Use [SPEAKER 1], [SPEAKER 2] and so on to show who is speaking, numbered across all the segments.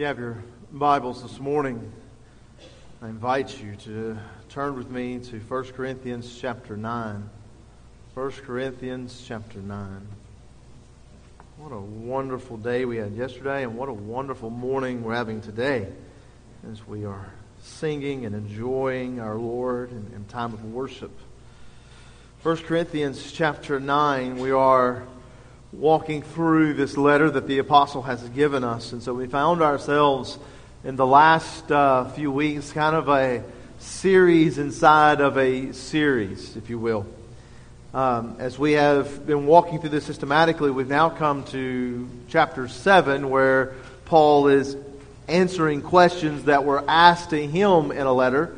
[SPEAKER 1] you have your Bibles this morning, I invite you to turn with me to 1 Corinthians chapter 9. 1 Corinthians chapter 9. What a wonderful day we had yesterday, and what a wonderful morning we're having today as we are singing and enjoying our Lord in, in time of worship. 1 Corinthians chapter 9, we are walking through this letter that the apostle has given us. And so we found ourselves in the last uh, few weeks kind of a series inside of a series, if you will. Um, as we have been walking through this systematically, we've now come to chapter 7, where Paul is answering questions that were asked to him in a letter.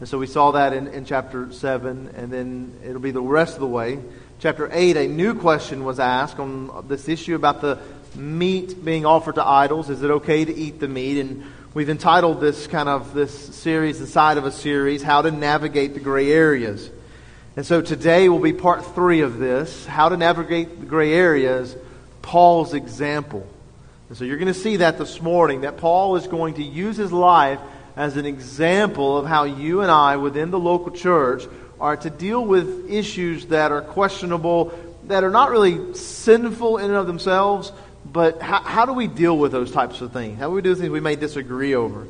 [SPEAKER 1] And so we saw that in, in chapter 7, and then it'll be the rest of the way chapter 8, a new question was asked on this issue about the meat being offered to idols. Is it okay to eat the meat? And we've entitled this kind of this series, inside of a series, How to Navigate the Gray Areas. And so today will be part three of this, How to Navigate the Gray Areas, Paul's example. And so you're going to see that this morning, that Paul is going to use his life as an example of how you and I within the local church are to deal with issues that are questionable, that are not really sinful in and of themselves, but how, how do we deal with those types of things? How do we do things we may disagree over?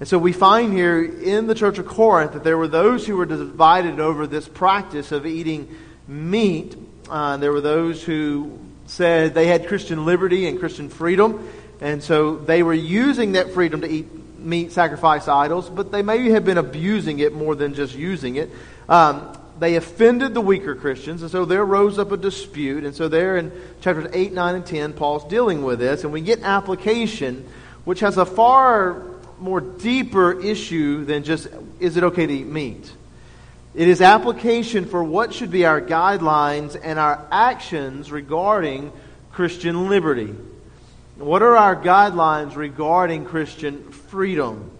[SPEAKER 1] And so we find here in the church of Corinth that there were those who were divided over this practice of eating meat. Uh, there were those who said they had Christian liberty and Christian freedom, and so they were using that freedom to eat meat sacrifice idols, but they may have been abusing it more than just using it. Um, they offended the weaker Christians, and so there rose up a dispute. And so, there in chapters 8, 9, and 10, Paul's dealing with this, and we get application, which has a far more deeper issue than just is it okay to eat meat? It is application for what should be our guidelines and our actions regarding Christian liberty. What are our guidelines regarding Christian freedom?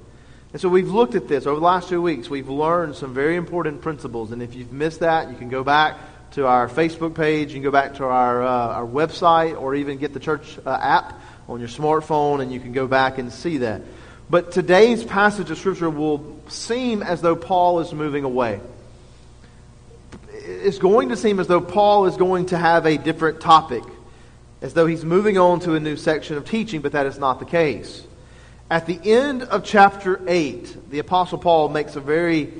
[SPEAKER 1] And so we've looked at this over the last two weeks. We've learned some very important principles. And if you've missed that, you can go back to our Facebook page, you can go back to our, uh, our website, or even get the church uh, app on your smartphone, and you can go back and see that. But today's passage of Scripture will seem as though Paul is moving away. It's going to seem as though Paul is going to have a different topic, as though he's moving on to a new section of teaching, but that is not the case. At the end of chapter 8, the Apostle Paul makes a very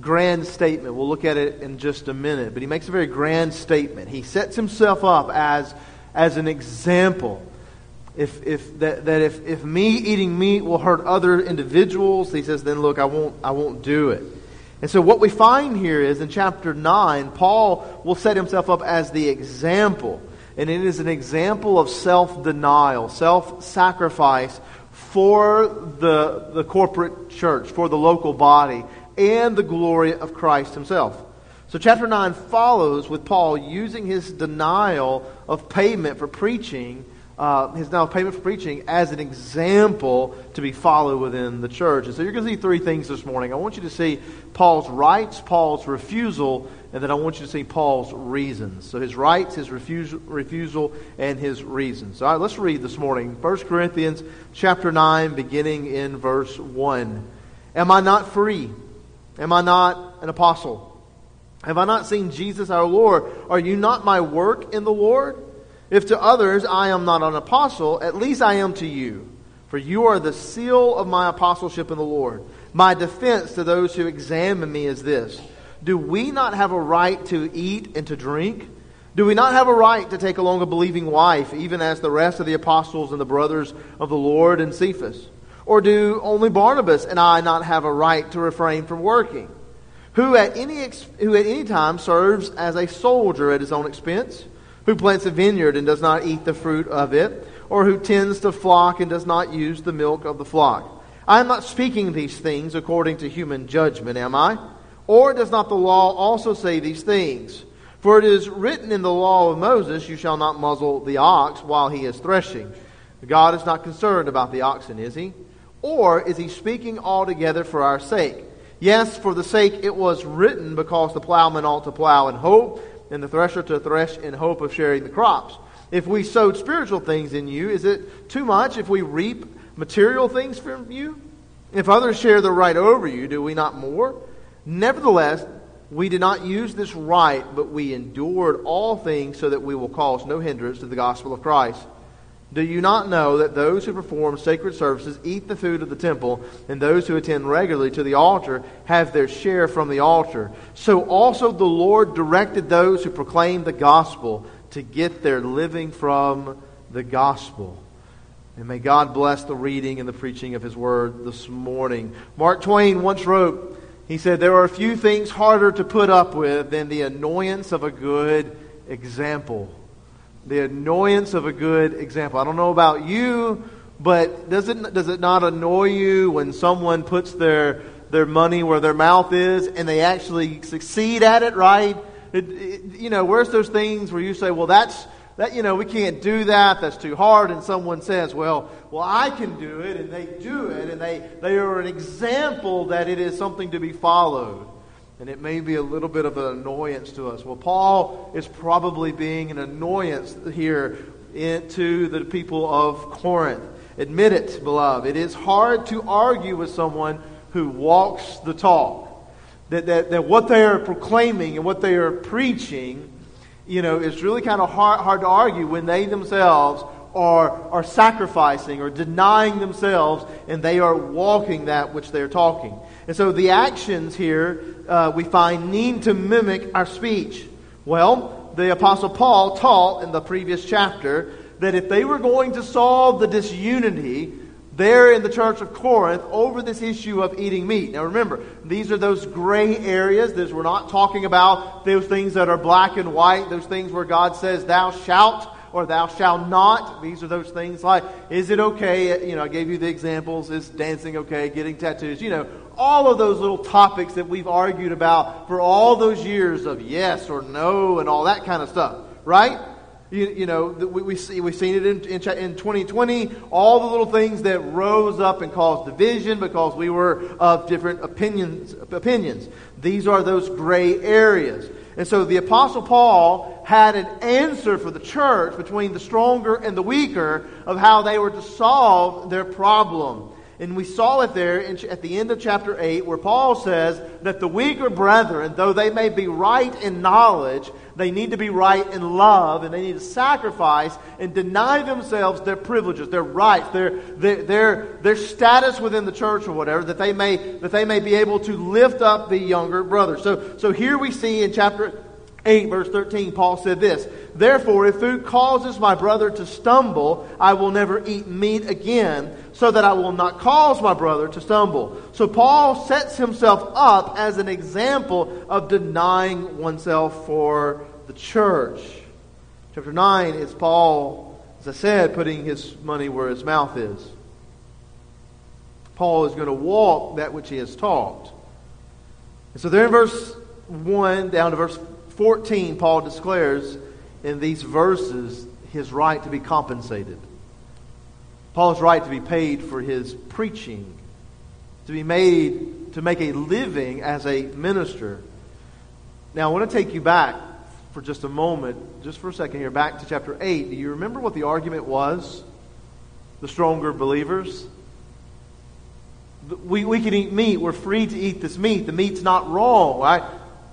[SPEAKER 1] grand statement. We'll look at it in just a minute, but he makes a very grand statement. He sets himself up as, as an example. If, if, that, that if, if me eating meat will hurt other individuals, he says, then look, I won't, I won't do it. And so what we find here is in chapter 9, Paul will set himself up as the example. And it is an example of self denial, self sacrifice for the, the corporate church, for the local body, and the glory of Christ himself. So, chapter 9 follows with Paul using his denial of payment for preaching, uh, his denial of payment for preaching, as an example to be followed within the church. And so, you're going to see three things this morning. I want you to see Paul's rights, Paul's refusal, and then I want you to see Paul's reasons. So his rights, his refusal, refusal and his reasons. All right, let's read this morning. 1 Corinthians chapter 9, beginning in verse 1. Am I not free? Am I not an apostle? Have I not seen Jesus our Lord? Are you not my work in the Lord? If to others I am not an apostle, at least I am to you. For you are the seal of my apostleship in the Lord. My defense to those who examine me is this do we not have a right to eat and to drink? Do we not have a right to take along a believing wife, even as the rest of the apostles and the brothers of the Lord and Cephas? Or do only Barnabas and I not have a right to refrain from working? Who at any, who at any time serves as a soldier at his own expense? Who plants a vineyard and does not eat the fruit of it? Or who tends the flock and does not use the milk of the flock? I am not speaking these things according to human judgment, am I? Or does not the law also say these things? For it is written in the law of Moses, You shall not muzzle the ox while he is threshing. God is not concerned about the oxen, is he? Or is he speaking altogether for our sake? Yes, for the sake it was written, because the plowman ought to plow in hope, and the thresher to thresh in hope of sharing the crops. If we sowed spiritual things in you, is it too much if we reap material things from you? If others share the right over you, do we not more? Nevertheless, we did not use this right, but we endured all things so that we will cause no hindrance to the gospel of Christ. Do you not know that those who perform sacred services eat the food of the temple, and those who attend regularly to the altar have their share from the altar? So also the Lord directed those who proclaim the gospel to get their living from the gospel. And may God bless the reading and the preaching of his word this morning. Mark Twain once wrote, he said, There are a few things harder to put up with than the annoyance of a good example the annoyance of a good example. I don't know about you, but does it, does it not annoy you when someone puts their, their money where their mouth is and they actually succeed at it, right? It, it, you know, where's those things where you say, well, that's, that, you know, we can't do that, that's too hard, and someone says, well, well, I can do it, and they do it, and they, they are an example that it is something to be followed and it may be a little bit of an annoyance to us. Well, Paul is probably being an annoyance here to the people of Corinth. Admit it, beloved. It is hard to argue with someone who walks the talk. That, that, that what they are proclaiming and what they are preaching, you know, it's really kind of hard, hard to argue when they themselves are, are sacrificing or denying themselves and they are walking that which they're talking. And so the actions here uh, we find need to mimic our speech. Well, the Apostle Paul taught in the previous chapter that if they were going to solve the disunity there in the church of Corinth over this issue of eating meat. Now remember, these are those gray areas. We're not talking about those things that are black and white, those things where God says, Thou shalt or thou shalt not. These are those things like, is it okay? You know, I gave you the examples. Is dancing okay? Getting tattoos? You know, all of those little topics that we've argued about for all those years of yes or no and all that kind of stuff, right? You, you know, we, we see, we've seen it in, in, in 2020, all the little things that rose up and caused division because we were of different opinions. opinions. These are those gray areas. And so the Apostle Paul had an answer for the church between the stronger and the weaker of how they were to solve their problem. And we saw it there at the end of chapter 8 where Paul says that the weaker brethren, though they may be right in knowledge, they need to be right in love and they need to sacrifice and deny themselves their privileges, their rights, their, their, their, their status within the church or whatever, that they may, that they may be able to lift up the younger brother. So, so here we see in chapter 8, verse 13, Paul said this Therefore, if food causes my brother to stumble, I will never eat meat again, so that I will not cause my brother to stumble. So Paul sets himself up as an example of denying oneself for the church. Chapter 9 is Paul, as I said, putting his money where his mouth is. Paul is going to walk that which he has taught. And so there in verse 1 down to verse 14, Paul declares in these verses his right to be compensated. Paul's right to be paid for his preaching, to be made to make a living as a minister. Now, I want to take you back for just a moment, just for a second here, back to chapter 8. Do you remember what the argument was? The stronger believers? We, we can eat meat. We're free to eat this meat. The meat's not wrong, right?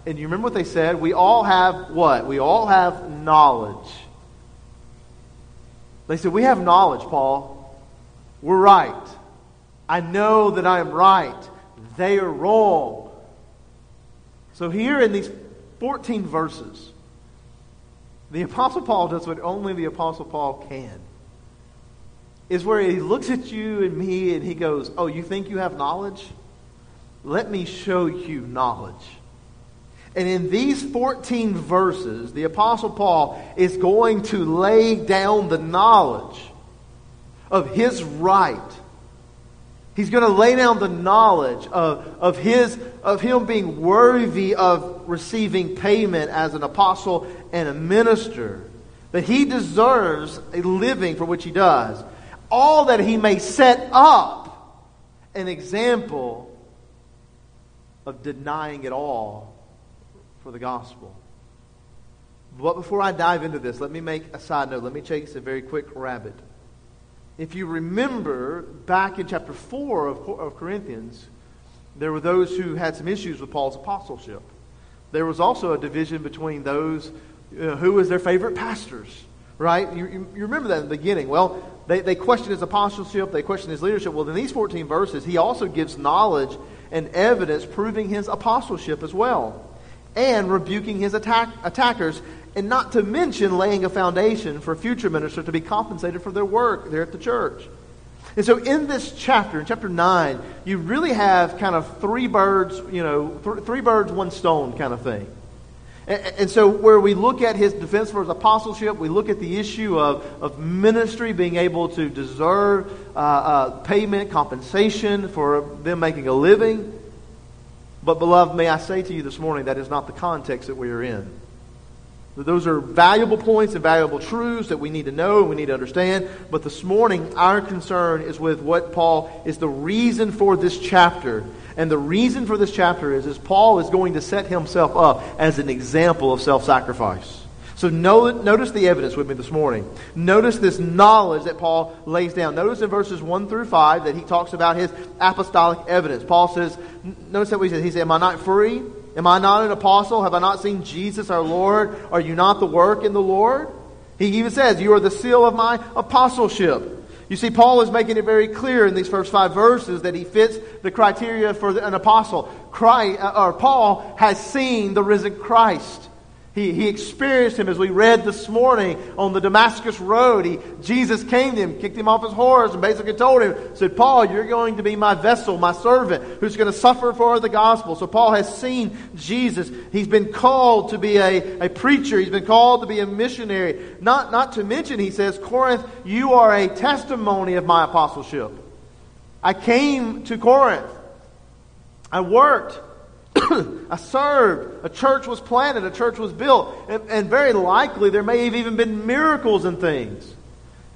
[SPEAKER 1] And you remember what they said? We all have what? We all have knowledge. They said, We have knowledge, Paul. We're right. I know that I am right. They are wrong. So, here in these 14 verses, the Apostle Paul does what only the Apostle Paul can. Is where he looks at you and me and he goes, Oh, you think you have knowledge? Let me show you knowledge. And in these 14 verses, the Apostle Paul is going to lay down the knowledge of his right. He's going to lay down the knowledge of, of, his, of him being worthy of receiving payment as an apostle and a minister, that he deserves a living for which he does. All that he may set up an example of denying it all for the gospel. But before I dive into this, let me make a side note. Let me chase a very quick rabbit. if you remember back in chapter 4 of, of Corinthians, there were those who had some issues with Paul's apostleship. There was also a division between those uh, who was their favorite pastors, right? You, you, you remember that in the beginning. Well, they, they questioned his apostleship, they questioned his leadership. Well, in these 14 verses, he also gives knowledge and evidence proving his apostleship as well, and rebuking his attack, attackers, and not to mention laying a foundation for future ministers to be compensated for their work there at the church. And so in this chapter, in chapter 9, you really have kind of three birds, you know, th- three birds, one stone kind of thing. And, so where we look at his defense for his apostleship, we look at the issue of, of ministry being able to deserve uh, uh, payment, compensation for them making a living. But beloved, may I say to you this morning, that is not the context that we are in. Those are valuable points and valuable truths that we need to know and we need to understand. But this morning, our concern is with what Paul is the reason for this chapter. And the reason for this chapter is, is Paul is going to set himself up as an example of self sacrifice. So notice the evidence with me this morning. Notice this knowledge that Paul lays down. Notice in verses 1 through 5 that he talks about his apostolic evidence. Paul says, notice that what he says. He said, Am I not free? Am I not an apostle? Have I not seen Jesus our Lord? Are you not the work in the Lord? He even says, You are the seal of my apostleship. You see, Paul is making it very clear in these first five verses that he fits the criteria for an apostle. Christ, uh, or Paul has seen the risen Christ. He, he experienced him as we read this morning on the Damascus Road. He, Jesus came to him, kicked him off his horse, and basically told him, said, Paul, you're going to be my vessel, my servant, who's going to suffer for the gospel. So Paul has seen Jesus. He's been called to be a, a preacher. He's been called to be a missionary. Not, not to mention, he says, Corinth, you are a testimony of my apostleship. I came to Corinth. I worked. I served. A church was planted. A church was built. And, and, very likely there may have even been miracles and things.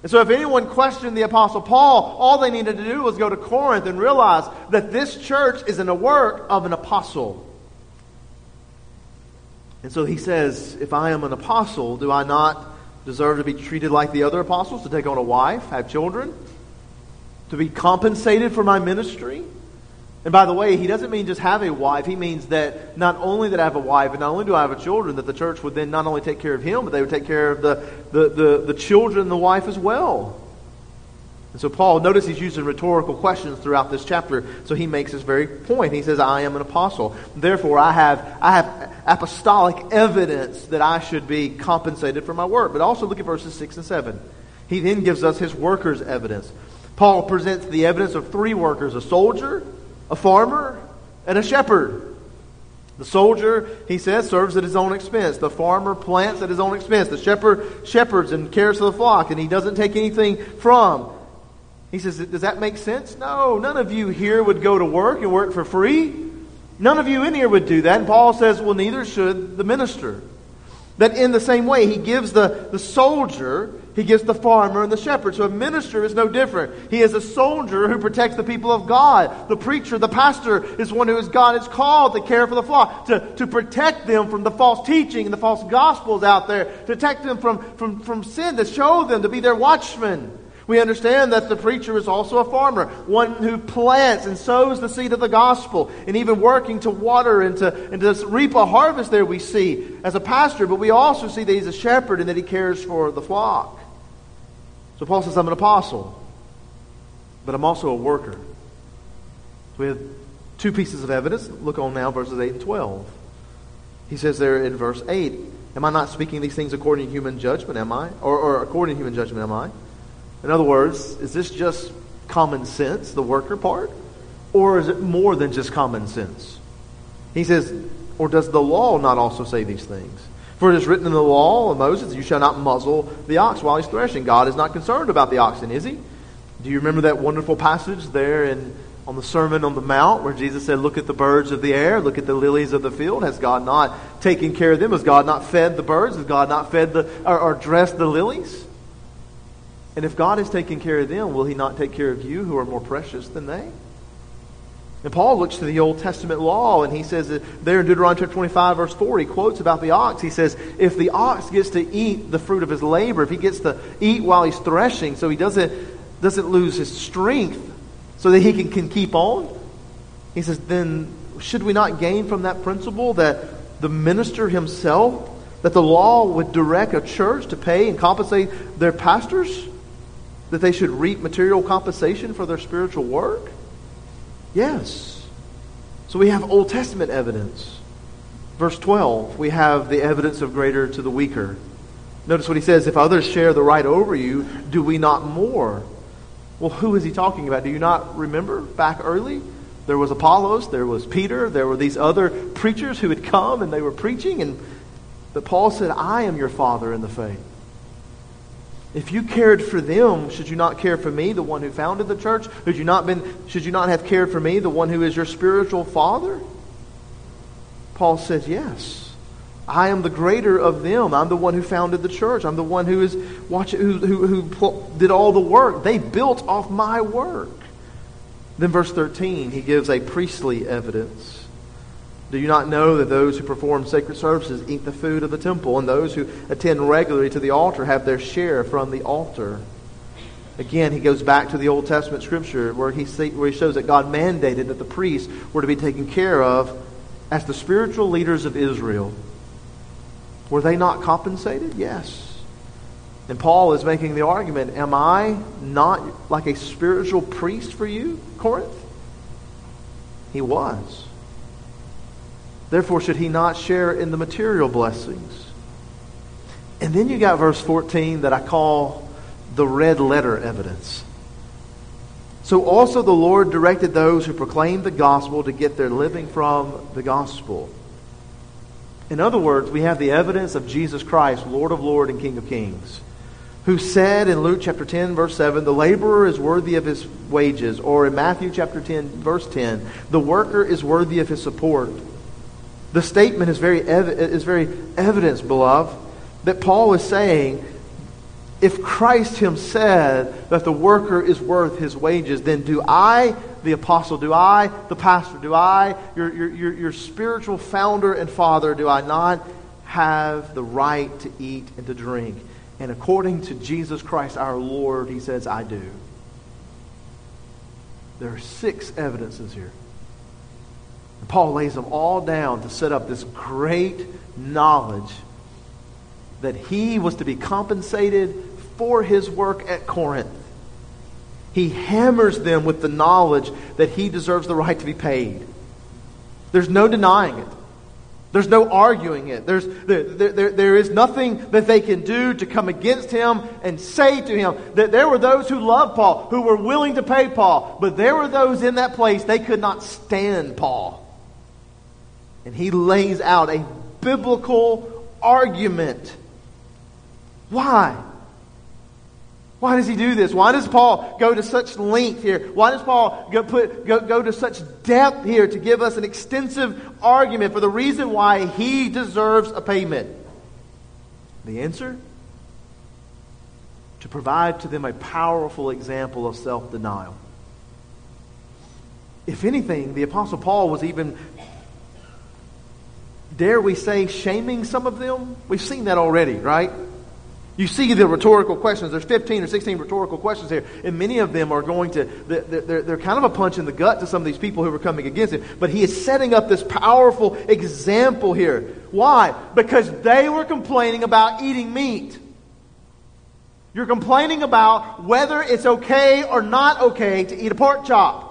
[SPEAKER 1] And so if anyone questioned the Apostle Paul, all they needed to do was go to Corinth and realize that this church is in the work of an apostle. And so he says, if I am an apostle, do I not deserve to be treated like the other apostles, to take on a wife, have children, to be compensated for my ministry? And by the way, he doesn't mean just have a wife. He means that not only that I have a wife and not only do I have a children, that the church would then not only take care of him, but they would take care of the, the, the, the children and the wife as well. And so Paul, notice he's using rhetorical questions throughout this chapter. So he makes this very point. He says, I am an apostle. Therefore, I have, I have apostolic evidence that I should be compensated for my work. But also look at verses 6 and 7. He then gives us his workers' evidence. Paul presents the evidence of three workers a soldier, a farmer, and a shepherd. The soldier, he says, serves at his own expense. The farmer plants at his own expense. The shepherd shepherds and cares for the flock, and he doesn't take anything from. He says, Does that make sense? No, none of you here would go to work and work for free. None of you in here would do that. And Paul says, Well, neither should the minister. That in the same way, he gives the, the soldier he gives the farmer and the shepherd. So a minister is no different. He is a soldier who protects the people of God. The preacher, the pastor, is one who is God is called to care for the flock, to, to protect them from the false teaching and the false gospels out there, to protect them from, from, from sin, to show them, to be their watchman. We understand that the preacher is also a farmer, one who plants and sows the seed of the gospel, and even working to water and to, and to reap a harvest there we see as a pastor, but we also see that he's a shepherd and that he cares for the flock. So Paul says, I'm an apostle, but I'm also a worker. So we have two pieces of evidence. Look on now, verses 8 and 12. He says there in verse 8, Am I not speaking these things according to human judgment, am I? Or, or according to human judgment, am I? In other words, is this just common sense, the worker part? Or is it more than just common sense? He says, Or does the law not also say these things? For it is written in the law of Moses, You shall not muzzle the ox while he's threshing. God is not concerned about the oxen, is he? Do you remember that wonderful passage there in on the Sermon on the Mount where Jesus said, Look at the birds of the air, look at the lilies of the field. Has God not taken care of them? Has God not fed the birds? Has God not fed the or, or dressed the lilies? And if God has taken care of them, will he not take care of you who are more precious than they? And Paul looks to the Old Testament law and he says that there in Deuteronomy chapter 25, verse 4, he quotes about the ox. He says, If the ox gets to eat the fruit of his labor, if he gets to eat while he's threshing, so he doesn't doesn't lose his strength so that he can, can keep on. He says, then should we not gain from that principle that the minister himself, that the law would direct a church to pay and compensate their pastors? That they should reap material compensation for their spiritual work? Yes. So we have Old Testament evidence. Verse 12, we have the evidence of greater to the weaker. Notice what he says if others share the right over you, do we not more? Well, who is he talking about? Do you not remember back early? There was Apollos, there was Peter, there were these other preachers who had come and they were preaching, and but Paul said, I am your father in the faith. If you cared for them, should you not care for me, the one who founded the church? Should you not been should you not have cared for me, the one who is your spiritual father? Paul says, Yes. I am the greater of them. I'm the one who founded the church. I'm the one who is watching, who, who, who did all the work. They built off my work. Then, verse 13, he gives a priestly evidence. Do you not know that those who perform sacred services eat the food of the temple, and those who attend regularly to the altar have their share from the altar? Again, he goes back to the Old Testament scripture where he, see, where he shows that God mandated that the priests were to be taken care of as the spiritual leaders of Israel. Were they not compensated? Yes. And Paul is making the argument Am I not like a spiritual priest for you, Corinth? He was. Therefore, should he not share in the material blessings? And then you got verse 14 that I call the red letter evidence. So also the Lord directed those who proclaim the gospel to get their living from the gospel. In other words, we have the evidence of Jesus Christ, Lord of Lords and King of Kings, who said in Luke chapter 10, verse 7, the laborer is worthy of his wages, or in Matthew chapter 10, verse 10, the worker is worthy of his support. The statement is very, ev- is very evidence, beloved, that Paul is saying if Christ himself said that the worker is worth his wages, then do I the apostle? Do I, the pastor? Do I, your, your, your, your spiritual founder and father, do I not have the right to eat and to drink? And according to Jesus Christ our Lord, he says, I do. There are six evidences here. Paul lays them all down to set up this great knowledge that he was to be compensated for his work at Corinth. He hammers them with the knowledge that he deserves the right to be paid. There's no denying it. There's no arguing it. There's, there, there, there is nothing that they can do to come against him and say to him that there were those who loved Paul, who were willing to pay Paul, but there were those in that place, they could not stand Paul. And he lays out a biblical argument. Why? Why does he do this? Why does Paul go to such length here? Why does Paul go, put, go, go to such depth here to give us an extensive argument for the reason why he deserves a payment? The answer? To provide to them a powerful example of self denial. If anything, the Apostle Paul was even, dare we say, shaming some of them? We've seen that already, right? You see the rhetorical questions. There's 15 or 16 rhetorical questions here, and many of them are going to, they're, they're kind of a punch in the gut to some of these people who are coming against him. But he is setting up this powerful example here. Why? Because they were complaining about eating meat. You're complaining about whether it's okay or not okay to eat a pork chop.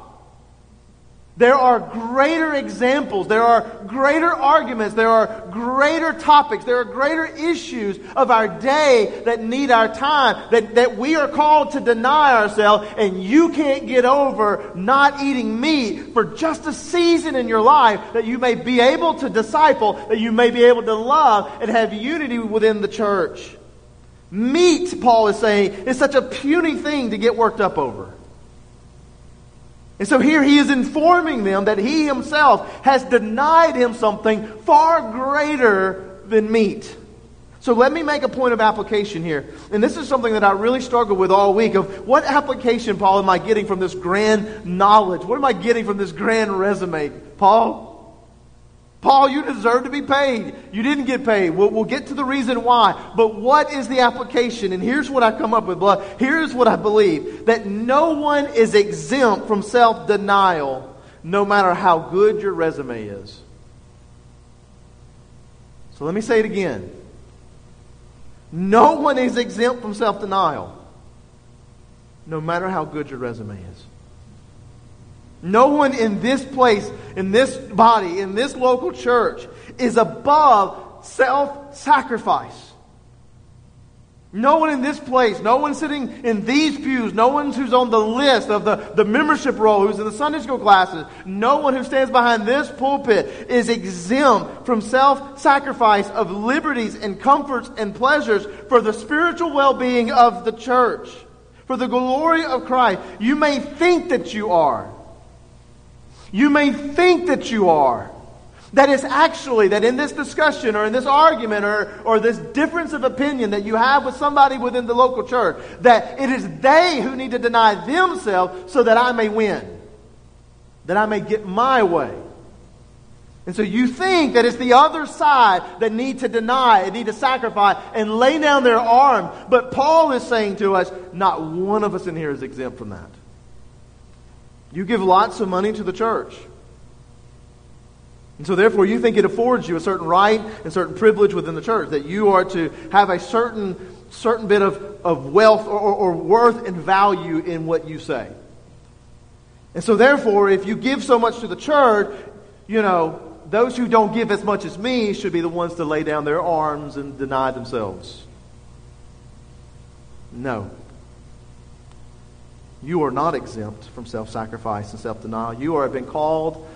[SPEAKER 1] There are greater examples, there are greater arguments, there are greater topics, there are greater issues of our day that need our time, that, that we are called to deny ourselves, and you can't get over not eating meat for just a season in your life that you may be able to disciple, that you may be able to love and have unity within the church. Meat, Paul is saying, is such a puny thing to get worked up over. And so here he is informing them that he himself has denied him something far greater than meat. So let me make a point of application here. And this is something that I really struggle with all week of what application, Paul, am I getting from this grand knowledge? What am I getting from this grand resume? Paul, Paul, you deserve to be paid. You didn't get paid. We'll, we'll, get to the reason why. But what is the application? And here's what I come up with. Here's what I believe that no one is exempt from self denial, no matter how good your resume is. So let me say it again. No one is exempt from self denial, no matter how good your resume is. No one in this place, in this body, in this local church is above self sacrifice. No one in this place, no one sitting in these pews, no one who's on the list of the, the membership roll, who's in the Sunday school classes, no one who stands behind this pulpit is exempt from self sacrifice of liberties and comforts and pleasures for the spiritual well being of the church, for the glory of Christ. You may think that you are. You may think that you are. That is actually that in this discussion or in this argument or, or this difference of opinion that you have with somebody within the local church, that it is they who need to deny themselves so that I may win, that I may get my way. And so you think that it's the other side that need to deny and need to sacrifice and lay down their arm. But Paul is saying to us, not one of us in here is exempt from that. You give lots of money to the church. And so, therefore, you think it affords you a certain right and certain privilege within the church, that you are to have a certain, certain bit of, of wealth or, or, or worth and value in what you say. And so, therefore, if you give so much to the church, you know, those who don't give as much as me should be the ones to lay down their arms and deny themselves. No. You are not exempt from self sacrifice and self denial. You are been called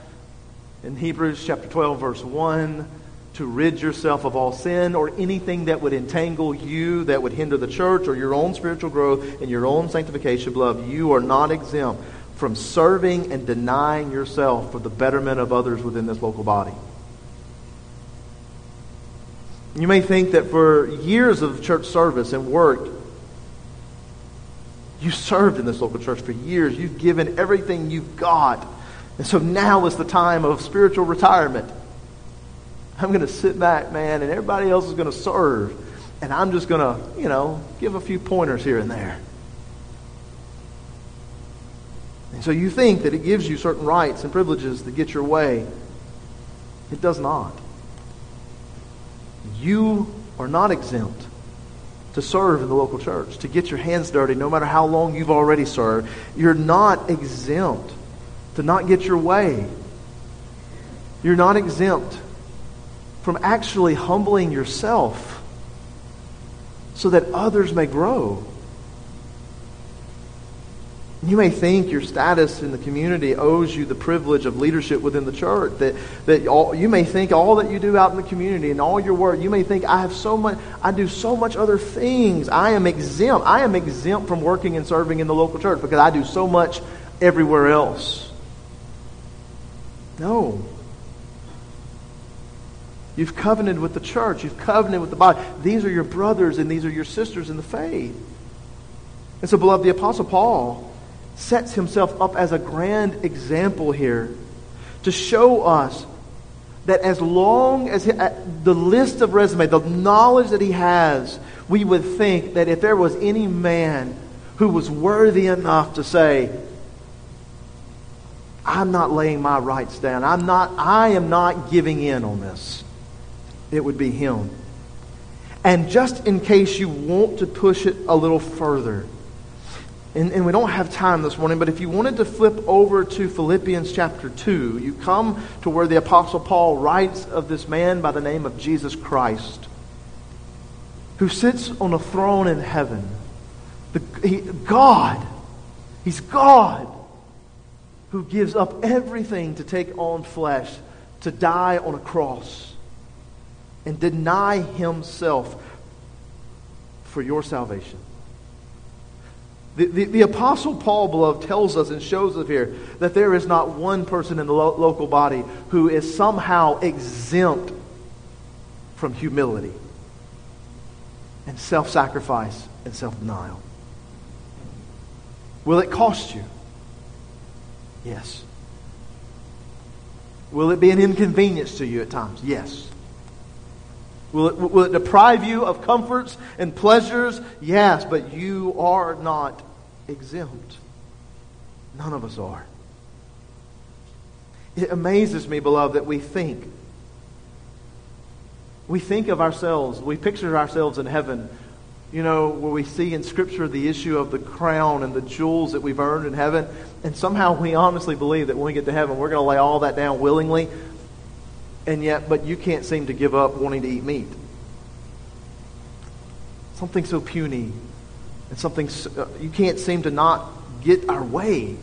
[SPEAKER 1] in Hebrews chapter 12, verse 1 to rid yourself of all sin or anything that would entangle you, that would hinder the church or your own spiritual growth and your own sanctification, beloved. You are not exempt from serving and denying yourself for the betterment of others within this local body. You may think that for years of church service and work, you served in this local church for years. You've given everything you've got. And so now is the time of spiritual retirement. I'm going to sit back, man, and everybody else is going to serve. And I'm just going to, you know, give a few pointers here and there. And so you think that it gives you certain rights and privileges to get your way. It does not. You are not exempt to serve in the local church, to get your hands dirty no matter how long you've already served. You're not exempt to not get your way. You're not exempt from actually humbling yourself so that others may grow. You may think your status in the community owes you the privilege of leadership within the church. That, that all, you may think all that you do out in the community and all your work, you may think, I have so much, I do so much other things. I am exempt. I am exempt from working and serving in the local church because I do so much everywhere else. No. You've covenanted with the church. You've covenanted with the body. These are your brothers and these are your sisters in the faith. And so, beloved, the Apostle Paul sets himself up as a grand example here to show us that as long as he, uh, the list of resume, the knowledge that he has, we would think that if there was any man who was worthy enough to say, I'm not laying my rights down. I'm not, I am not giving in on this. It would be him. And just in case you want to push it a little further, and, and, we don't have time this morning, but if you wanted to flip over to Philippians chapter 2, you come to where the Apostle Paul writes of this man by the name of Jesus Christ, who sits on a throne in heaven. The, he, God, He's God, who gives up everything to take on flesh, to die on a cross, and deny Himself for your salvation. The, the, the, Apostle Paul, beloved, tells us and shows us here that there is not one person in the lo- local body who is somehow exempt from humility and self sacrifice and self denial. Will it cost you? Yes. Will it be an inconvenience to you at times? Yes. Will it, will it deprive you of comforts and pleasures? Yes, but you are not exempt. None of us are. It amazes me, beloved, that we think. We think of ourselves, we picture ourselves in heaven, you know, where we see in Scripture the issue of the crown and the jewels that we've earned in heaven. And somehow we honestly believe that when we get to heaven, we're going to lay all that down willingly. And yet, but you can't seem to give up wanting to eat meat. Something so puny and something so, uh, you can't seem to not get our way.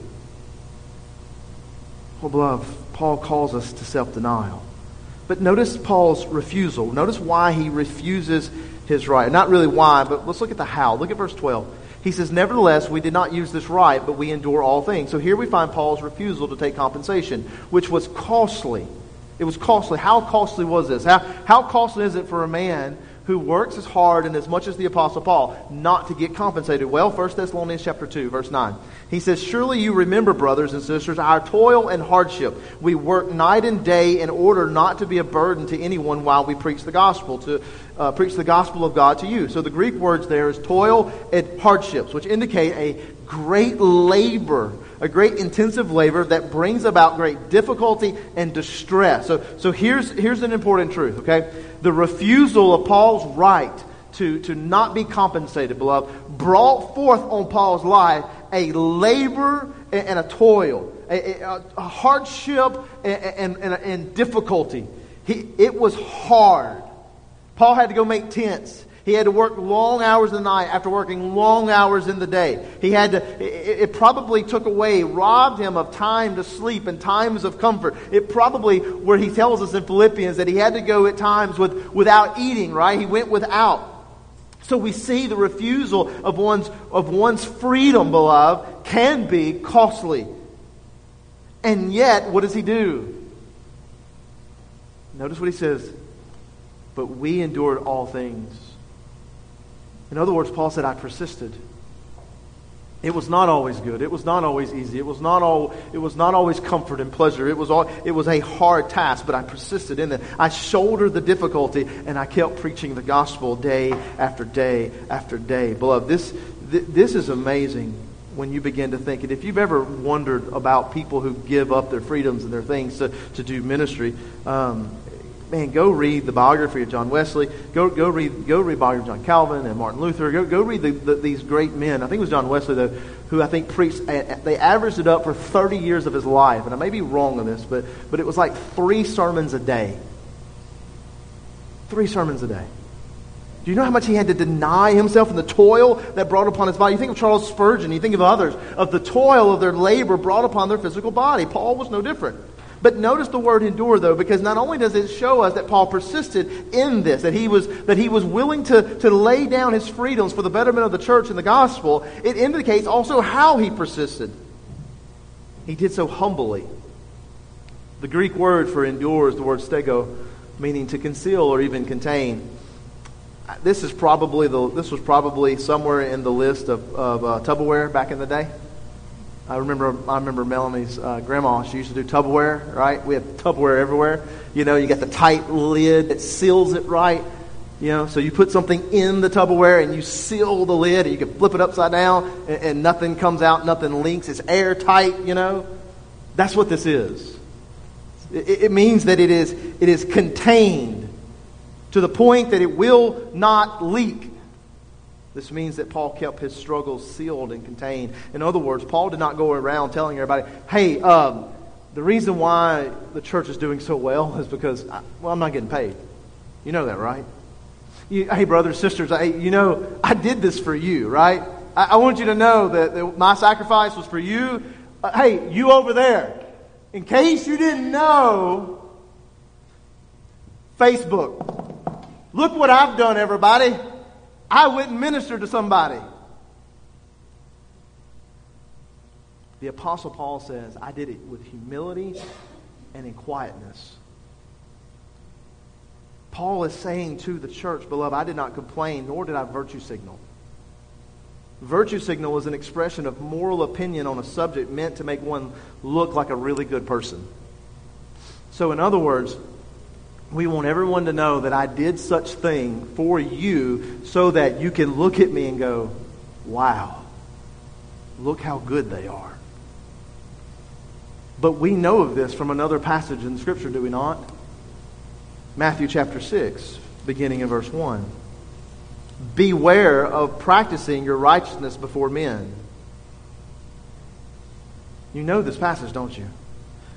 [SPEAKER 1] Oh, beloved, Paul calls us to self denial. But notice Paul's refusal. Notice why he refuses his right. Not really why, but let's look at the how. Look at verse 12. He says, Nevertheless, we did not use this right, but we endure all things. So here we find Paul's refusal to take compensation, which was costly. It was costly. How costly was this? How, how costly is it for a man who works as hard and as much as the Apostle Paul not to get compensated? Well, 1 Thessalonians chapter 2, verse 9. He says, Surely you remember, brothers and sisters, our toil and hardship. We work night and day in order not to be a burden to anyone while we preach the gospel, to uh, preach the gospel of God to you. So the Greek words there is toil and hardships, which indicate a great labor a great intensive labor that brings about great difficulty and distress. So, so here's, here's an important truth, okay? The refusal of Paul's right to, to not be compensated, beloved, brought forth on Paul's life a labor and, and a toil, a, a, a hardship and, and, and, difficulty. He, it was hard. Paul had to go make tents. He had to work long hours in the night after working long hours in the day. He had to, it, it, probably took away, robbed him of time to sleep and times of comfort. It probably, where he tells us in Philippians that he had to go at times with, without eating, right? He went without. So we see the refusal of one's, of one's freedom, beloved, can be costly. And yet, what does he do? Notice what he says. But we endured all things in other words, Paul said, I persisted. It was not always good. It was not always easy. It was not, all, it was not always comfort and pleasure. It was, all, it was a hard task, but I persisted in it. I shouldered the difficulty, and I kept preaching the gospel day after day after day. Beloved, this, this is amazing when you begin to think it. If you've ever wondered about people who give up their freedoms and their things to, to do ministry, um, man, go read the biography of John Wesley. Go, go read, go read biography of John Calvin and Martin Luther. Go, go read the, the, these great men. I think it was John Wesley, though, who I think preached. They averaged it up for 30 years of his life, and I may be wrong on this, but but it was like three sermons a day. Three sermons a day. Do you know how much he had to deny himself and the toil that brought upon his body? You think of Charles Spurgeon, you think of others, of the toil of their labor brought upon their physical body. Paul was no different. But notice the word endure, though, because not only does it show us that Paul persisted in this, that he was, that he was willing to, to lay down his freedoms for the betterment of the church and the gospel, it indicates also how he persisted. He did so humbly. The Greek word for endure is the word stego, meaning to conceal or even contain. This is probably the, this was probably somewhere in the list of, of uh, Tupperware back in the day. I remember, I remember Melanie's uh, grandma. She used to do Tupperware, right? We have Tupperware everywhere. You know, you got the tight lid that seals it right. You know, so you put something in the Tupperware and you seal the lid, and you can flip it upside down, and, and nothing comes out, nothing leaks. It's airtight. You know, that's what this is. It, it means that it is it is contained to the point that it will not leak. This means that Paul kept his struggles sealed and contained. In other words, Paul did not go around telling everybody, hey, um, the reason why the church is doing so well is because, I, well, I'm not getting paid. You know that, right? You, hey, brothers, sisters, you know, I did this for you, right? I, I want you to know that, that, my sacrifice was for you. Uh, hey, you over there, in case you didn't know, Facebook. Look what I've done, everybody. I went and ministered to somebody. The Apostle Paul says, I did it with humility and in quietness. Paul is saying to the church, beloved, I did not complain, nor did I virtue signal. Virtue signal is an expression of moral opinion on a subject meant to make one look like a really good person. So, in other words, we want everyone to know that I did such thing for you so that you can look at me and go, wow, look how good they are. But we know of this from another passage in Scripture, do we not? Matthew chapter 6, beginning in verse 1. Beware of practicing your righteousness before men. You know this passage, don't you?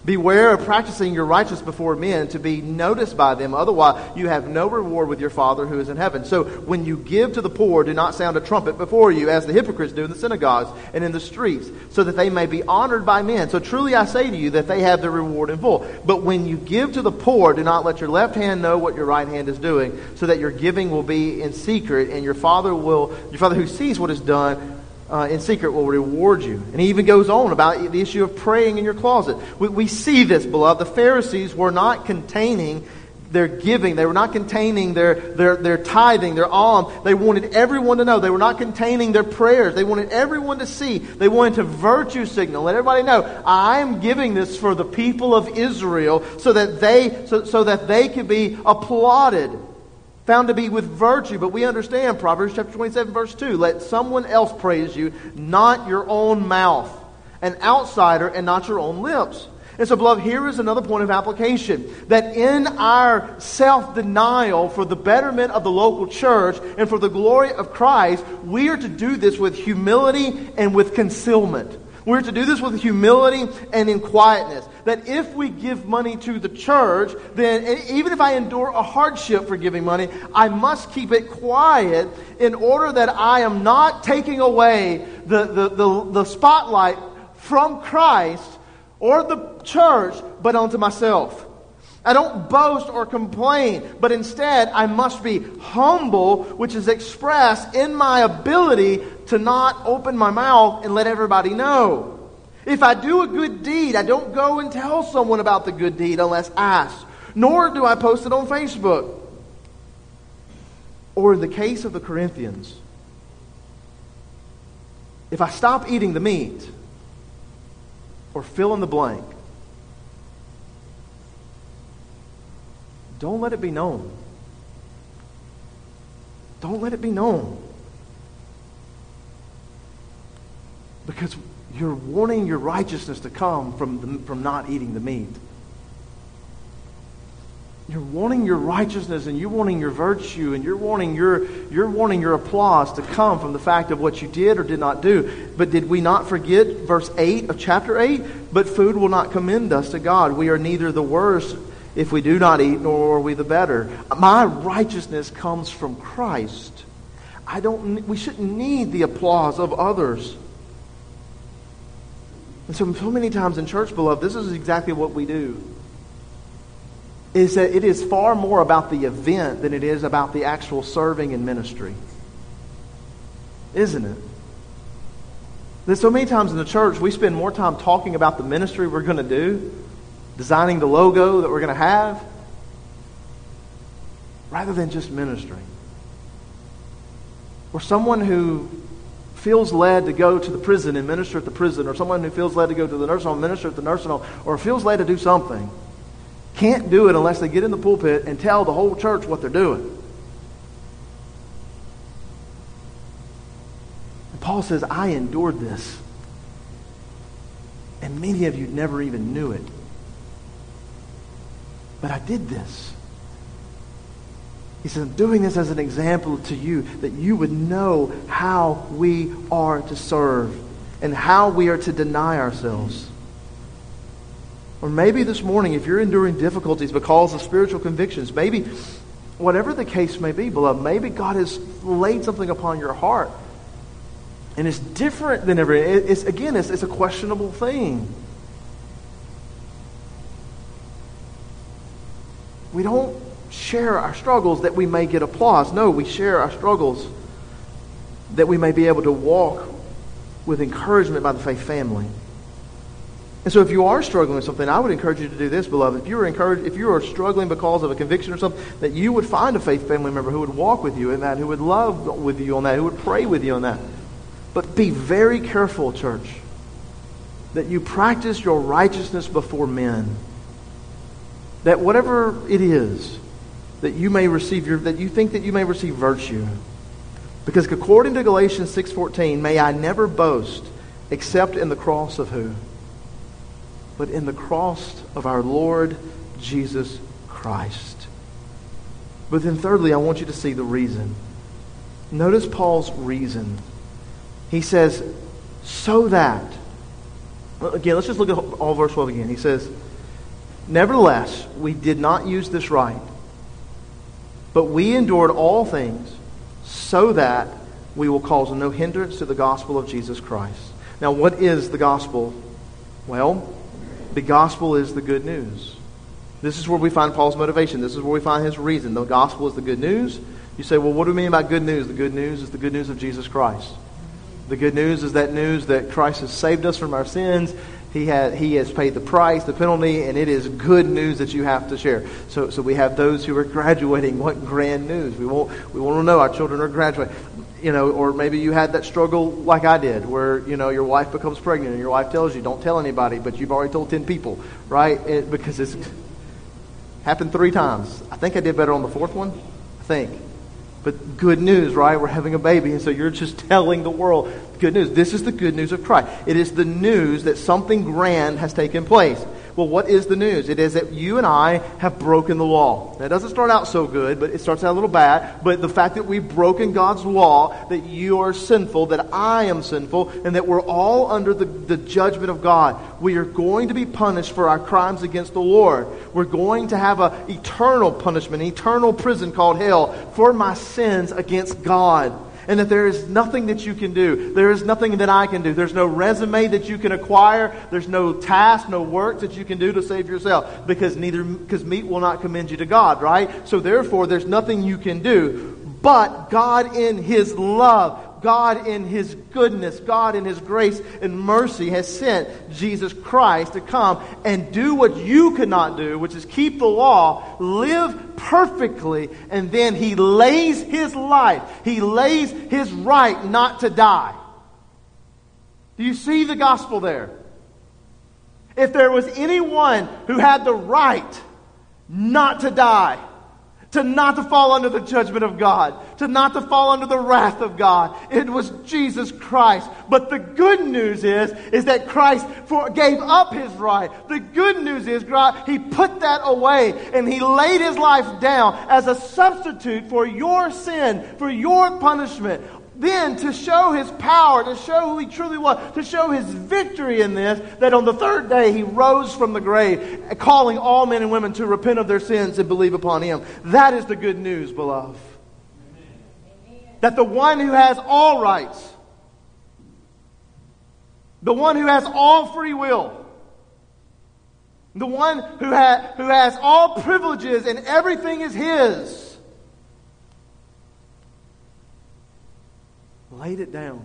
[SPEAKER 1] Beware of practicing your righteousness before men to be noticed by them. Otherwise, you have no reward with your Father who is in heaven. So, when you give to the poor, do not sound a trumpet before you, as the hypocrites do in the synagogues and in the streets, so that they may be honored by men. So, truly I say to you that they have their reward in full. But when you give to the poor, do not let your left hand know what your right hand is doing, so that your giving will be in secret, and your Father will, your Father who sees what is done, uh, in secret will reward you. And he even goes on about the issue of praying in your closet. We, we see this, beloved. The Pharisees were not containing their giving. They were not containing their, their, their tithing, their alms. They wanted everyone to know. They were not containing their prayers. They wanted everyone to see. They wanted to virtue signal, let everybody know, I'm giving this for the people of Israel so that they, so, so that they could be applauded found to be with virtue. But we understand Proverbs chapter 27, verse 2 let someone else praise you, not your own mouth, an outsider, and not your own lips. And so, beloved, here is another point of application that in our self denial for the betterment of the local church and for the glory of Christ, we are to do this with humility and with concealment. We're to do this with humility and in quietness. That if we give money to the church, then even if I endure a hardship for giving money, I must keep it quiet in order that I am not taking away the, the, the, the spotlight from Christ or the church, but onto myself. I don't boast or complain, but instead I must be humble, which is expressed in my ability to not open my mouth and let everybody know. If I do a good deed, I don't go and tell someone about the good deed unless asked, nor do I post it on Facebook. Or in the case of the Corinthians, if I stop eating the meat, or fill in the blank, Don't let it be known. Don't let it be known. Because you're wanting your righteousness to come from, the, from not eating the meat. You're wanting your righteousness and you're wanting your virtue and you're wanting your, you're wanting your applause to come from the fact of what you did or did not do. But did we not forget verse 8 of chapter 8? But food will not commend us to God. We are neither the worse if we do not eat, nor are we the better. My righteousness comes from Christ. I don't, we shouldn't need the applause of others. And so, so many times in church, beloved, this is exactly what we do. Is that it is far more about the event than it is about the actual serving and ministry. Isn't it? That so many times in the church, we spend more time talking about the ministry we're going to do designing the logo that we're going to have, rather than just ministering. Or someone who feels led to go to the prison and minister at the prison, or someone who feels led to go to the nursing home and minister at the nursing home, or feels led to do something, can't do it unless they get in the pulpit and tell the whole church what they're doing. And Paul says, I endured this. And many of you never even knew it. But I did this. He says, I'm doing this as an example to you that you would know how we are to serve and how we are to deny ourselves. Or maybe this morning, if you're enduring difficulties because of spiritual convictions, maybe whatever the case may be, beloved, maybe God has laid something upon your heart. And it's different than ever. It's, again, it's, it's a questionable thing. We don't share our struggles that we may get applause. No, we share our struggles that we may be able to walk with encouragement by the faith family. And so if you are struggling with something, I would encourage you to do this, beloved. If you are encouraged, if you are struggling because of a conviction or something, that you would find a faith family member who would walk with you in that, who would love with you on that, who would pray with you on that. But be very careful, church, that you practice your righteousness before men that whatever it is that you may receive your, that you think that you may receive virtue. Because according to Galatians 6:14, may I never boast except in the cross of who? But in the cross of our Lord Jesus Christ. But then thirdly, I want you to see the reason. Notice Paul's reason. He says, so that. Again, let's just look at all verse 12 again. He says, Nevertheless, we did not use this right, but we endured all things so that we will cause no hindrance to the gospel of Jesus Christ. Now, what is the gospel? Well, the gospel is the good news. This is where we find Paul's motivation. This is where we find his reason. The gospel is the good news. You say, well, what do we mean by good news? The good news is the good news of Jesus Christ. The good news is that news that Christ has saved us from our sins. He, had, he has paid the price, the penalty, and it is good news that you have to share. So, so we have those who are graduating. What grand news! We want, we want to know our children are graduating. You know, or maybe you had that struggle like I did, where you know your wife becomes pregnant and your wife tells you, "Don't tell anybody," but you've already told ten people, right? It, because it's happened three times. I think I did better on the fourth one. I think. But good news, right? We're having a baby, and so you're just telling the world good news. This is the good news of Christ. It is the news that something grand has taken place. Well, what is the news? It is that you and I have broken the law. That doesn't start out so good, but it starts out a little bad. But the fact that we've broken God's law, that you are sinful, that I am sinful, and that we're all under the, the judgment of God. We are going to be punished for our crimes against the Lord. We're going to have an eternal punishment, an eternal prison called hell for my sins against God and that there is nothing that you can do. There is nothing that I can do. There's no resume that you can acquire. There's no task, no work that you can do to save yourself because neither because meat will not commend you to God, right? So therefore there's nothing you can do. But God in his love God, in His goodness, God, in His grace and mercy, has sent Jesus Christ to come and do what you could not do, which is keep the law, live perfectly, and then He lays His life, He lays His right not to die. Do you see the gospel there? If there was anyone who had the right not to die, to not to fall under the judgment of God, to not to fall under the wrath of God. It was Jesus Christ. But the good news is, is that Christ for, gave up his right. The good news is, God, he put that away and he laid his life down as a substitute for your sin, for your punishment then to show his power, to show who he truly was, to show his victory in this, that on the third day he rose from the grave, calling all men and women to repent of their sins and believe upon him. That is the good news, beloved. That the one who has all rights, the one who has all free will, the one who, ha- who has all privileges and everything is his, laid it down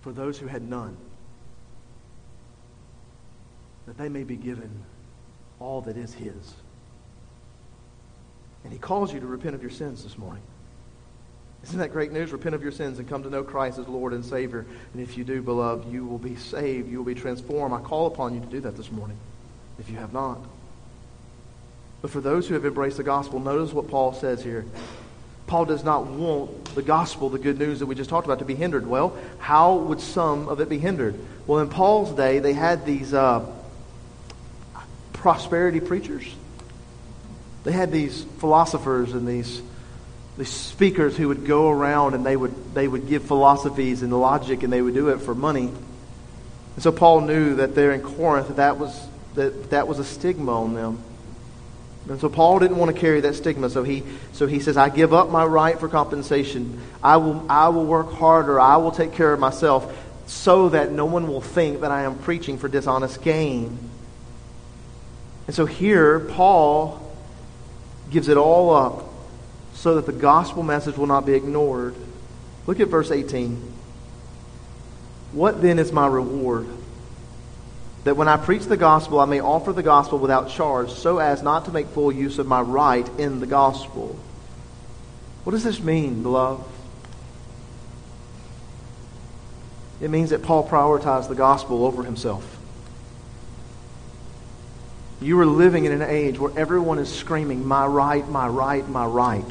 [SPEAKER 1] for those who had none, that they may be given all that is His. And He calls you to repent of your sins this morning. Isn't that great news? Repent of your sins and come to know Christ as Lord and Savior. And if you do, beloved, you will be saved. You will be transformed. I call upon you to do that this morning if you have not. But for those who have embraced the gospel, notice what Paul says here. Paul does not want the gospel, the good news that we just talked about, to be hindered. Well, how would some of it be hindered? Well, in Paul's day, they had these uh, prosperity preachers. They had these philosophers and these, these speakers who would go around and they would, they would give philosophies and logic and they would do it for money. And so Paul knew that there in Corinth that was, that, that was a stigma on them. And so Paul didn't want to carry that stigma. So he, so he says, I give up my right for compensation. I will, I will work harder. I will take care of myself so that no one will think that I am preaching for dishonest gain. And so here, Paul gives it all up so that the gospel message will not be ignored. Look at verse 18. What then is my reward? That when I preach the gospel, I may offer the gospel without charge, so as not to make full use of my right in the gospel. What does this mean, beloved? It means that Paul prioritized the gospel over himself. You are living in an age where everyone is screaming, my right, my right, my right.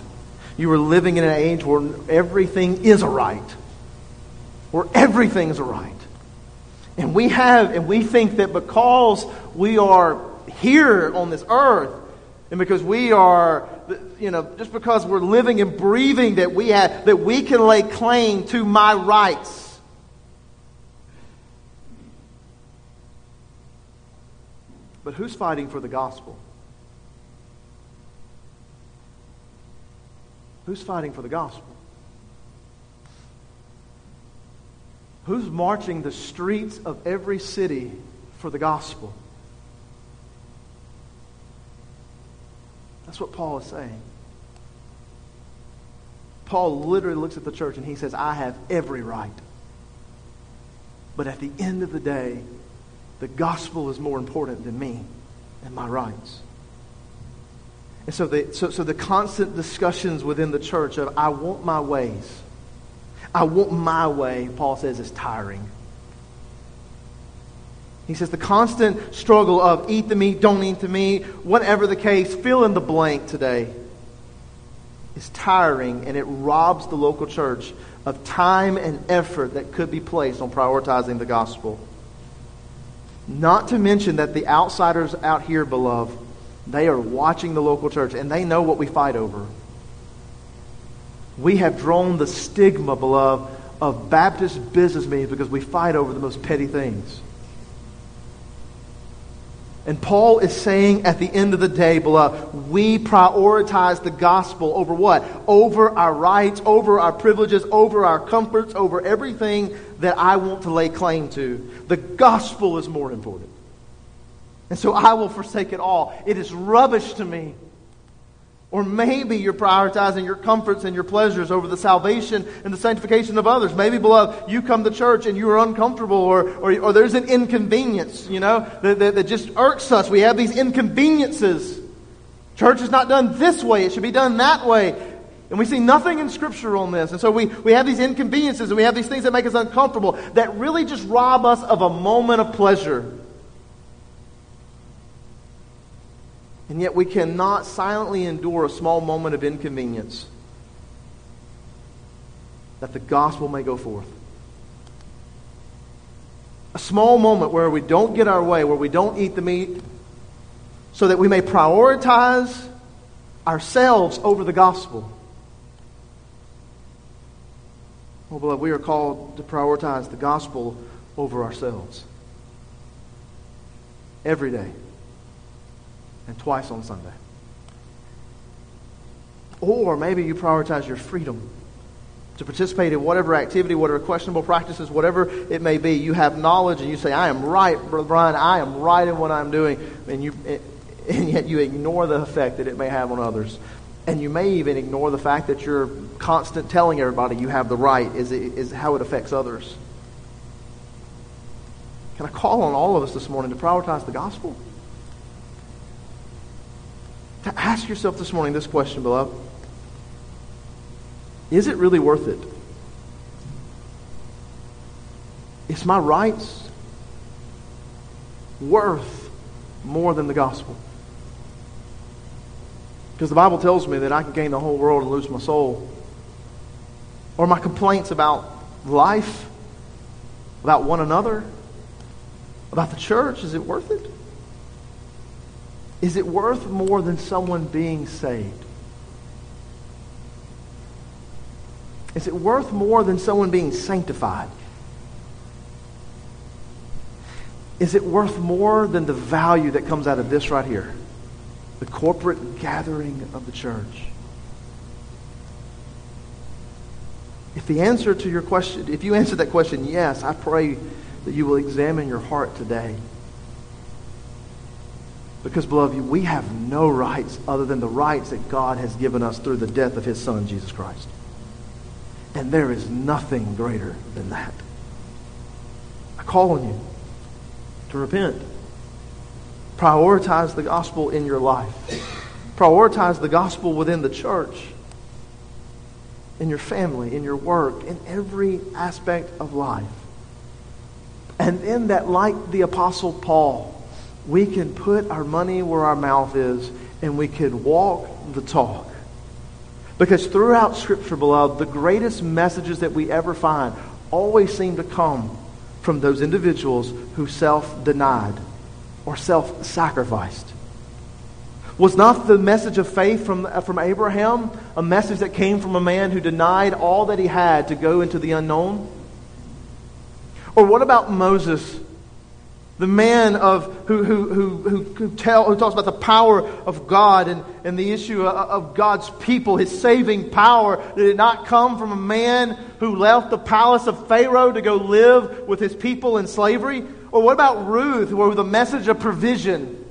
[SPEAKER 1] You are living in an age where everything is a right. Where everything is a right. And we have, and we think that because we are here on this earth, and because we are, you know, just because we're living and breathing, that we have, that we can lay claim to my rights. But who's fighting for the gospel? Who's fighting for the gospel? Who's marching the streets of every city for the gospel? That's what Paul is saying. Paul literally looks at the church and he says, I have every right. But at the end of the day, the gospel is more important than me and my rights. And so the, so, so the constant discussions within the church of, I want my ways, I want my way, Paul says, is tiring. He says the constant struggle of eat the meat, don't eat the meat, whatever the case, fill in the blank today is tiring and it robs the local church of time and effort that could be placed on prioritizing the gospel. Not to mention that the outsiders out here, beloved, they are watching the local church and they know what we fight over. We have drawn the stigma, beloved, of Baptist business meetings because we fight over the most petty things. And Paul is saying at the end of the day, beloved, we prioritize the gospel over what? Over our rights, over our privileges, over our comforts, over everything that I want to lay claim to. The gospel is more important. And so I will forsake it all. It is rubbish to me or maybe you're prioritizing your comforts and your pleasures over the salvation and the sanctification of others. Maybe, beloved, you come to church and you are uncomfortable or, or, or there's an inconvenience, you know, that, that, that just irks us. We have these inconveniences. Church is not done this way, it should be done that way. And we see nothing in Scripture on this. And so we, we have these inconveniences and we have these things that make us uncomfortable that really just rob us of a moment of pleasure. And yet we cannot silently endure a small moment of inconvenience that the gospel may go forth. A small moment where we don't get our way, where we don't eat the meat, so that we may prioritize ourselves over the gospel. Well, beloved, we are called to prioritize the gospel over ourselves every day and twice on Sunday. Or maybe you prioritize your freedom to participate in whatever activity, whatever questionable practices, whatever it may be. You have knowledge and you say, I am right, Brother Brian, I am right in what I'm doing. And, you, and yet you ignore the effect that it may have on others. And you may even ignore the fact that you're constant telling everybody you have the right is, is how it affects others. Can I call on all of us this morning to prioritize the gospel? To ask yourself this morning this question, beloved Is it really worth it? Is my rights worth more than the gospel? Because the Bible tells me that I can gain the whole world and lose my soul. Or my complaints about life, about one another, about the church, is it worth it? Is it worth more than someone being saved? Is it worth more than someone being sanctified? Is it worth more than the value that comes out of this right here? The corporate gathering of the church. If the answer to your question, if you answer that question yes, I pray that you will examine your heart today. Because, beloved, we have no rights other than the rights that God has given us through the death of his Son, Jesus Christ. And there is nothing greater than that. I call on you to repent. Prioritize the gospel in your life. Prioritize the gospel within the church, in your family, in your work, in every aspect of life. And then that, like the Apostle Paul, we can put our money where our mouth is and we can walk the talk. Because throughout Scripture, beloved, the greatest messages that we ever find always seem to come from those individuals who self denied or self sacrificed. Was not the message of faith from, uh, from Abraham a message that came from a man who denied all that he had to go into the unknown? Or what about Moses, the man of, who, who, who, who, tell, who talks about the power of God and, and the issue of God's people, his saving power? Did it not come from a man who left the palace of Pharaoh to go live with his people in slavery? Or what about Ruth, who was the message of provision?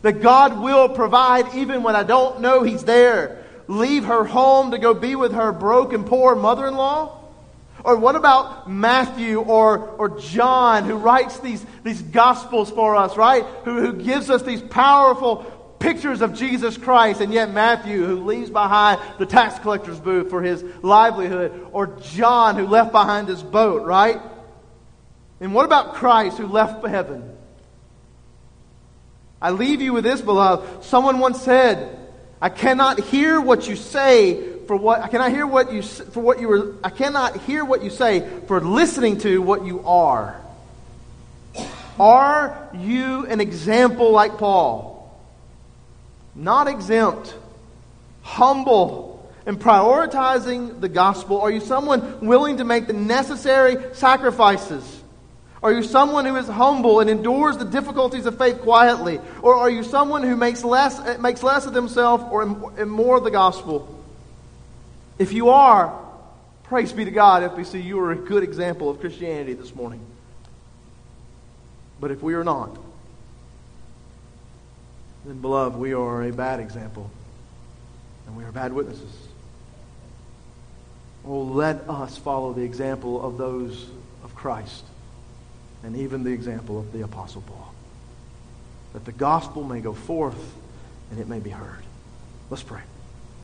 [SPEAKER 1] That God will provide even when I don't know he's there. Leave her home to go be with her broken, poor mother in law? Or what about Matthew or, or John who writes these, these gospels for us, right? Who, who gives us these powerful pictures of Jesus Christ, and yet Matthew who leaves behind the tax collector's booth for his livelihood, or John who left behind his boat, right? And what about Christ who left heaven? I leave you with this, beloved. Someone once said, I cannot hear what you say for what I cannot hear what you for what you were I cannot hear what you say for listening to what you are. Are you an example like Paul? Not exempt, humble, and prioritizing the gospel? Are you someone willing to make the necessary sacrifices? Are you someone who is humble and endures the difficulties of faith quietly? Or are you someone who makes less, makes less of themselves or and more of the gospel? If you are, praise be to God, FBC, you are a good example of Christianity this morning. But if we are not, then, beloved, we are a bad example. And we are bad witnesses. Oh, let us follow the example of those of Christ and even the example of the Apostle Paul. That the gospel may go forth and it may be heard. Let's pray.